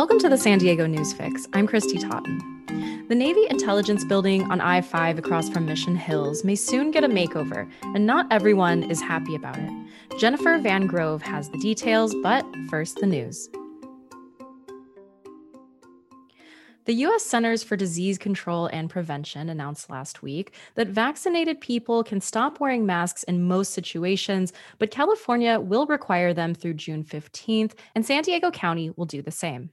Welcome to the San Diego News Fix. I'm Kristy Totten. The Navy Intelligence Building on I 5 across from Mission Hills may soon get a makeover, and not everyone is happy about it. Jennifer Van Grove has the details, but first, the news. The U.S. Centers for Disease Control and Prevention announced last week that vaccinated people can stop wearing masks in most situations, but California will require them through June 15th, and San Diego County will do the same.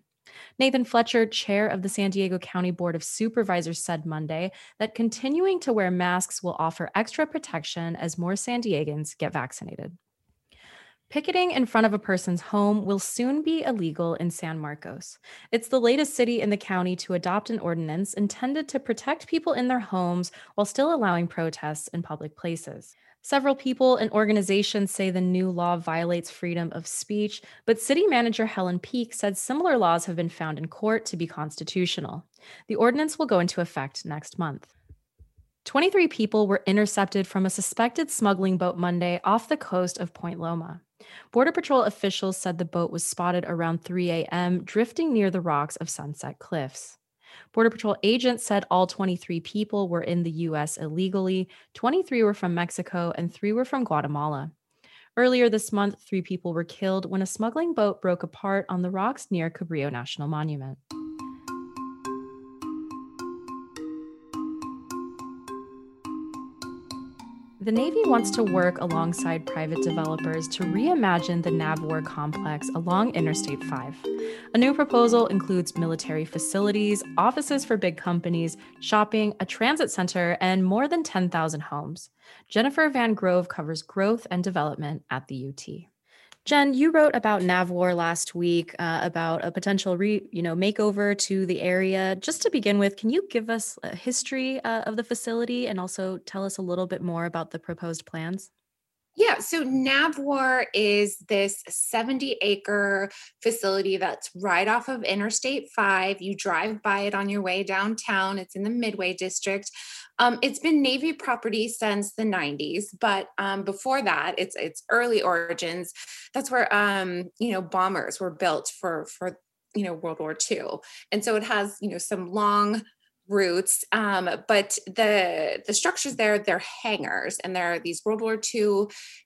Nathan Fletcher, chair of the San Diego County Board of Supervisors, said Monday that continuing to wear masks will offer extra protection as more San Diegans get vaccinated. Picketing in front of a person's home will soon be illegal in San Marcos. It's the latest city in the county to adopt an ordinance intended to protect people in their homes while still allowing protests in public places. Several people and organizations say the new law violates freedom of speech, but city manager Helen Peak said similar laws have been found in court to be constitutional. The ordinance will go into effect next month. 23 people were intercepted from a suspected smuggling boat Monday off the coast of Point Loma. Border Patrol officials said the boat was spotted around 3 a.m., drifting near the rocks of Sunset Cliffs. Border Patrol agents said all 23 people were in the U.S. illegally, 23 were from Mexico, and three were from Guatemala. Earlier this month, three people were killed when a smuggling boat broke apart on the rocks near Cabrillo National Monument. The Navy wants to work alongside private developers to reimagine the Navwar complex along Interstate 5. A new proposal includes military facilities, offices for big companies, shopping, a transit center, and more than 10,000 homes. Jennifer Van Grove covers growth and development at the UT. Jen, you wrote about Navwar last week uh, about a potential re, you know, makeover to the area. Just to begin with, can you give us a history uh, of the facility and also tell us a little bit more about the proposed plans? Yeah, so Navwar is this 70 acre facility that's right off of Interstate 5. You drive by it on your way downtown, it's in the Midway District. Um, it's been Navy property since the 90s, but um, before that, it's its early origins. That's where um, you know bombers were built for for you know World War II, and so it has you know some long roots um, but the the structures there they're hangars and they're these world war ii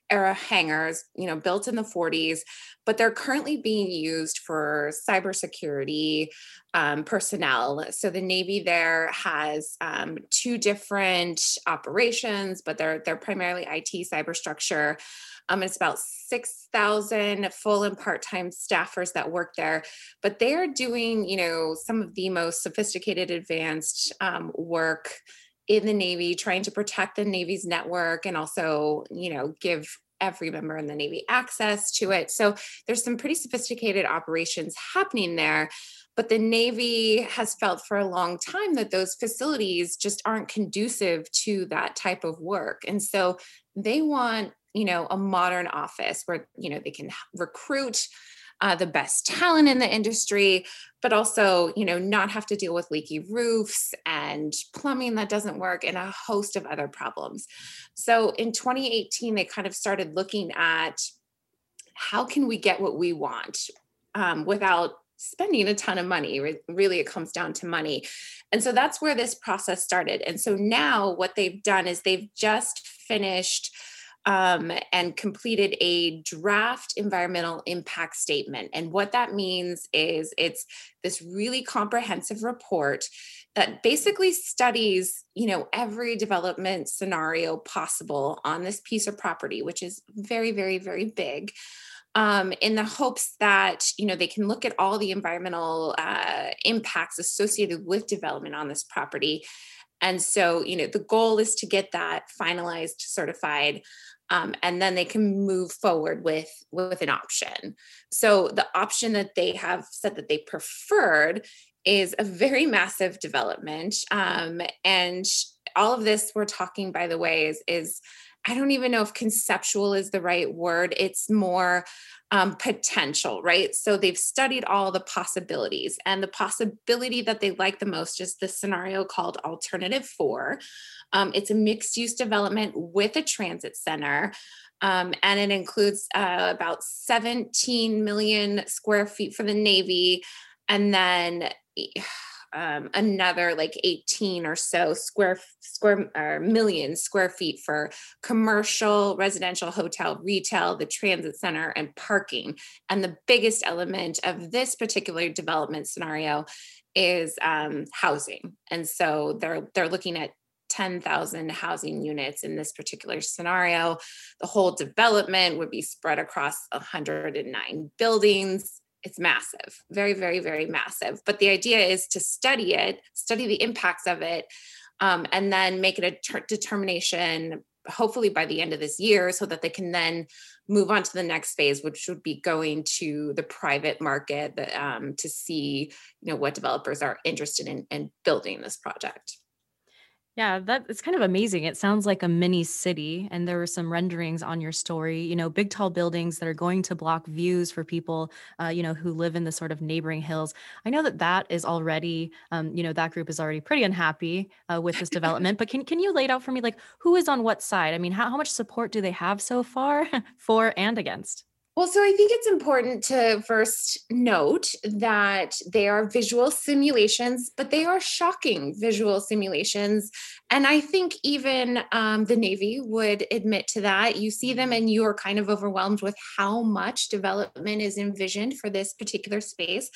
era hangars you know built in the 40s but they're currently being used for cybersecurity um, personnel. So the navy there has um, two different operations but they're they're primarily it cyber structure um, it's about 6,000 full and part time staffers that work there, but they are doing, you know, some of the most sophisticated, advanced um, work in the Navy, trying to protect the Navy's network and also, you know, give every member in the Navy access to it. So there's some pretty sophisticated operations happening there. But the Navy has felt for a long time that those facilities just aren't conducive to that type of work. And so they want you know a modern office where you know they can recruit uh, the best talent in the industry but also you know not have to deal with leaky roofs and plumbing that doesn't work and a host of other problems. So in 2018 they kind of started looking at how can we get what we want um, without spending a ton of money really it comes down to money. And so that's where this process started. And so now what they've done is they've just finished um, and completed a draft environmental impact statement. And what that means is it's this really comprehensive report that basically studies you know every development scenario possible on this piece of property which is very very very big um, in the hopes that you know they can look at all the environmental uh, impacts associated with development on this property and so you know the goal is to get that finalized certified um, and then they can move forward with with an option. So the option that they have said that they preferred is a very massive development um, and all of this we're talking by the way is is i don't even know if conceptual is the right word it's more um, potential, right? So they've studied all the possibilities, and the possibility that they like the most is the scenario called Alternative Four. Um, it's a mixed use development with a transit center. Um, and it includes uh, about 17 million square feet for the Navy and then um, another like 18 or so square square or million square feet for commercial, residential, hotel, retail, the transit center, and parking. And the biggest element of this particular development scenario is um, housing. And so they're they're looking at 10,000 housing units in this particular scenario. The whole development would be spread across 109 buildings it's massive, very, very, very massive. But the idea is to study it, study the impacts of it, um, and then make it a ter- determination, hopefully by the end of this year, so that they can then move on to the next phase, which would be going to the private market um, to see, you know, what developers are interested in, in building this project. Yeah, that it's kind of amazing. It sounds like a mini city, and there were some renderings on your story. You know, big tall buildings that are going to block views for people, uh, you know, who live in the sort of neighboring hills. I know that that is already, um, you know, that group is already pretty unhappy uh, with this development. but can can you lay it out for me, like who is on what side? I mean, how how much support do they have so far for and against? Well, so I think it's important to first note that they are visual simulations, but they are shocking visual simulations. And I think even um, the Navy would admit to that. You see them and you are kind of overwhelmed with how much development is envisioned for this particular space.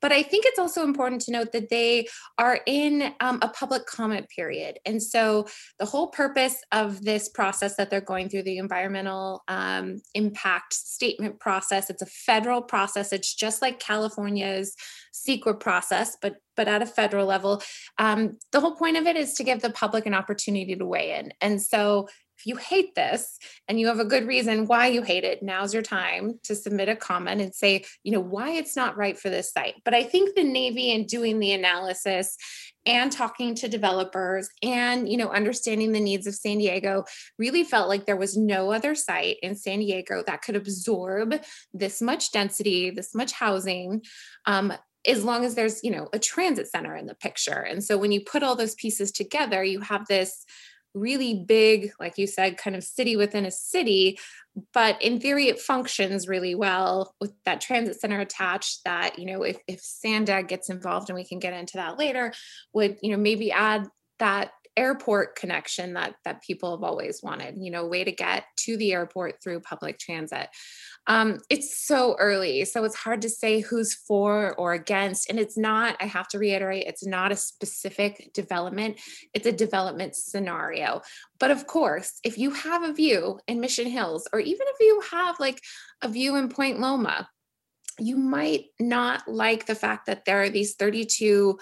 But I think it's also important to note that they are in um, a public comment period. And so the whole purpose of this process that they're going through, the environmental um, impact statement, statement process. It's a federal process. It's just like California's CEQA process, but but at a federal level. Um, the whole point of it is to give the public an opportunity to weigh in. And so if you hate this and you have a good reason why you hate it, now's your time to submit a comment and say, you know, why it's not right for this site. But I think the Navy in doing the analysis and talking to developers and, you know, understanding the needs of San Diego really felt like there was no other site in San Diego that could absorb this much density, this much housing. Um, as long as there's you know a transit center in the picture and so when you put all those pieces together you have this really big, like you said, kind of city within a city. But in theory, it functions really well with that transit center attached. That, you know, if, if Sandag gets involved, and we can get into that later, would, you know, maybe add that airport connection that that people have always wanted you know way to get to the airport through public transit. Um, it's so early so it's hard to say who's for or against and it's not i have to reiterate it's not a specific development it's a development scenario. But of course if you have a view in mission hills or even if you have like a view in point loma you might not like the fact that there are these 32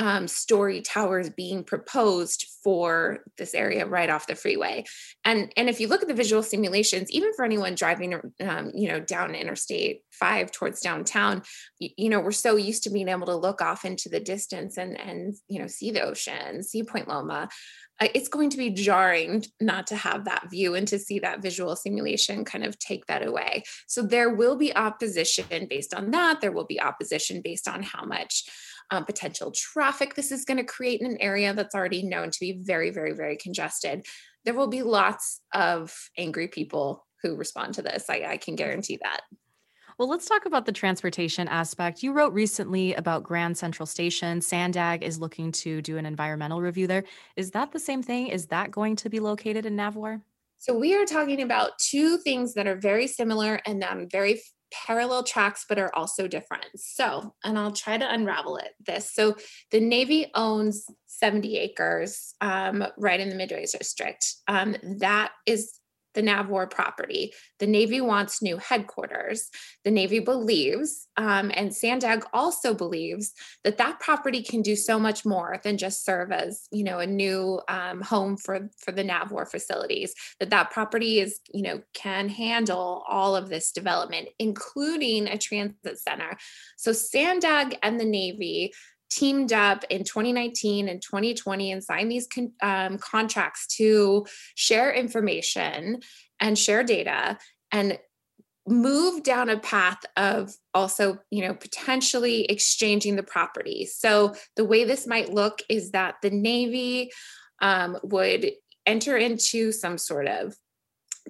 um, story towers being proposed for this area right off the freeway. And and if you look at the visual simulations, even for anyone driving, um, you know, down Interstate Five towards downtown, you, you, know, we're so used to being able to look off into the distance and and you know see the ocean, see Point Loma. Uh, it's going to be jarring not to have that view and to see that visual simulation kind of take that away. So there will be opposition based on that. There will be opposition based on how much um, potential traffic this is going to create in an area that's already known to be very, very, very congested. There will be lots of angry people who respond to this. I, I can guarantee that. Well, let's talk about the transportation aspect. You wrote recently about Grand Central Station. Sandag is looking to do an environmental review there. Is that the same thing? Is that going to be located in Navwar? So we are talking about two things that are very similar and um, very parallel tracks but are also different. So, and I'll try to unravel it this. So, the Navy owns 70 acres um, right in the Midway District. Um, that is the Navwar property. The Navy wants new headquarters. The Navy believes, um, and Sandag also believes, that that property can do so much more than just serve as, you know, a new um, home for for the Navwar facilities. That that property is, you know, can handle all of this development, including a transit center. So Sandag and the Navy teamed up in 2019 and 2020 and signed these con- um, contracts to share information and share data and move down a path of also you know potentially exchanging the property. So the way this might look is that the navy um, would enter into some sort of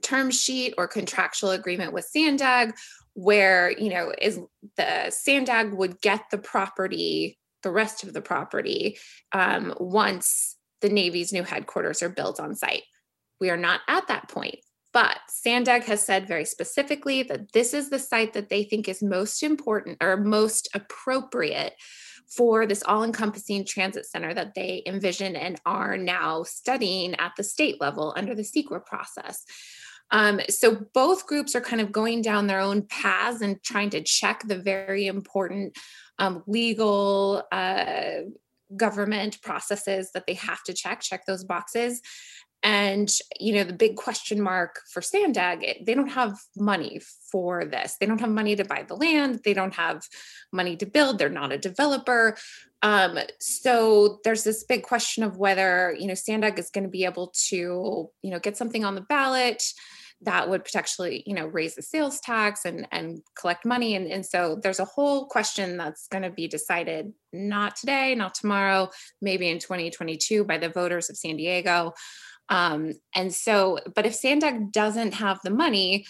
term sheet or contractual agreement with Sandag where, you know, is the Sandag would get the property, the rest of the property, um, once the Navy's new headquarters are built on site. We are not at that point. But Sandag has said very specifically that this is the site that they think is most important or most appropriate for this all encompassing transit center that they envision and are now studying at the state level under the CEQA process. Um, so both groups are kind of going down their own paths and trying to check the very important um, legal uh, government processes that they have to check, check those boxes. And, you know, the big question mark for Sandag, they don't have money for this. They don't have money to buy the land. They don't have money to build. They're not a developer. Um, so there's this big question of whether, you know, Sandag is going to be able to, you know, get something on the ballot that would potentially you know raise the sales tax and and collect money. And, and so there's a whole question that's going to be decided not today not tomorrow maybe in 2022 by the voters of san diego. Um, and so, but if Sandag doesn't have the money,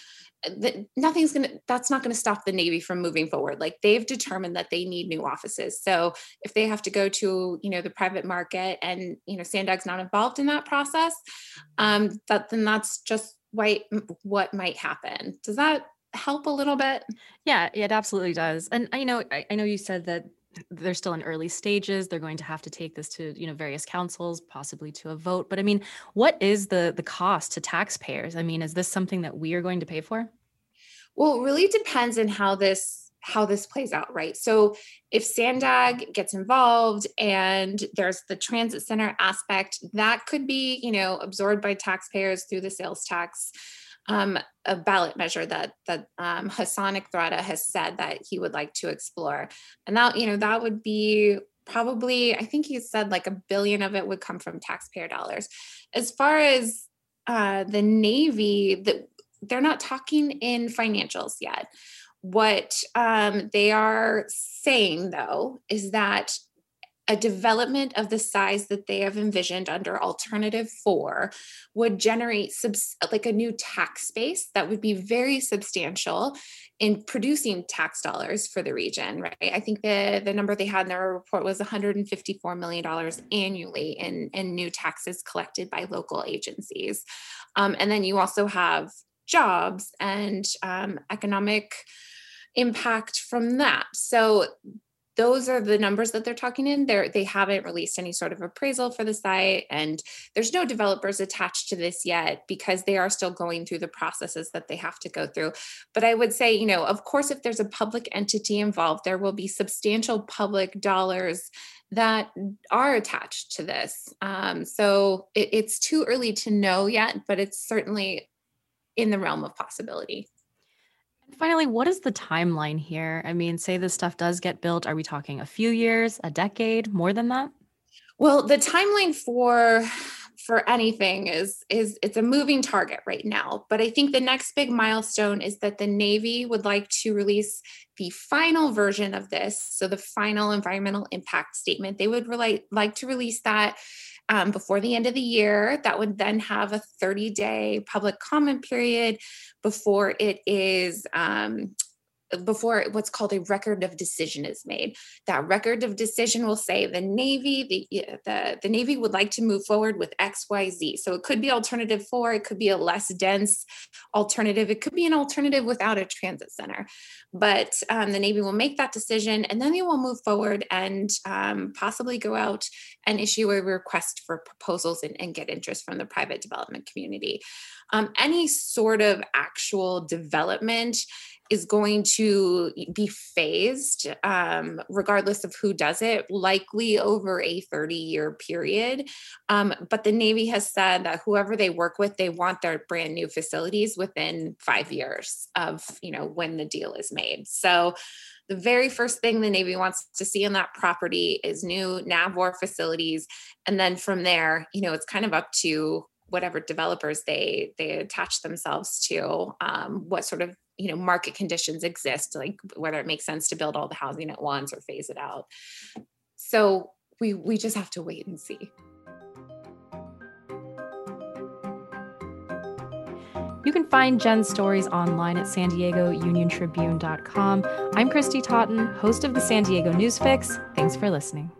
that nothing's going to that's not going to stop the navy from moving forward. Like they've determined that they need new offices. So if they have to go to you know the private market and you know sandag's not involved in that process um that then that's just what what might happen. Does that help a little bit? Yeah it absolutely does. And you know I, I know you said that they're still in early stages. They're going to have to take this to you know various councils possibly to a vote. But i mean what is the the cost to taxpayers? I mean is this something that we are going to pay for? Well it really depends on how this how this plays out right so if sandag gets involved and there's the transit center aspect that could be you know absorbed by taxpayers through the sales tax um, a ballot measure that that um, Hasan Ikhrata has said that he would like to explore, and that you know that would be probably I think he said like a billion of it would come from taxpayer dollars. As far as uh, the Navy, that they're not talking in financials yet. What um, they are saying though is that a development of the size that they have envisioned under alternative four would generate subs- like a new tax base that would be very substantial in producing tax dollars for the region right? I think the the number they had in their report was 154 million dollars annually in in new taxes collected by local agencies. Um, and then you also have jobs and um, economic impact from that. So those are the numbers that they're talking in. There they haven't released any sort of appraisal for the site and there's no developers attached to this yet because they are still going through the processes that they have to go through. But i would say you know of course if there's a public entity involved there will be substantial public dollars that are attached to this. Um, so it, it's too early to know yet but it's certainly in the realm of possibility Finally, what is the timeline here? I mean, say this stuff does get built. Are we talking a few years, a decade, more than that? Well, the timeline for for anything is is it's a moving target right now but i think the next big milestone is that the navy would like to release the final version of this so the final environmental impact statement they would really like to release that um, before the end of the year. That would then have a 30 day public comment period before it is um, before what's called a record of decision is made. That record of decision will say the Navy, the, the, the Navy would like to move forward with XYZ. So it could be alternative four, it could be a less dense alternative, it could be an alternative without a transit center. But um, the Navy will make that decision and then they will move forward and um, possibly go out and issue a request for proposals and, and get interest from the private development community. Um, any sort of actual development is going to be phased, um, regardless of who does it, likely over a 30 year period. Um, but the Navy has said that whoever they work with, they want their brand new facilities within five years of you know when the deal is made. So the very first thing the Navy wants to see in that property is new NAVWAR facilities. And then from there, you know, it's kind of up to whatever developers they they attach themselves to um, what sort of you know market conditions exist like whether it makes sense to build all the housing at once or phase it out so we we just have to wait and see You can find Jen's stories online at san diego union tribune.com. I'm Kristy Totten, host of the San Diego News Fix. Thanks for listening.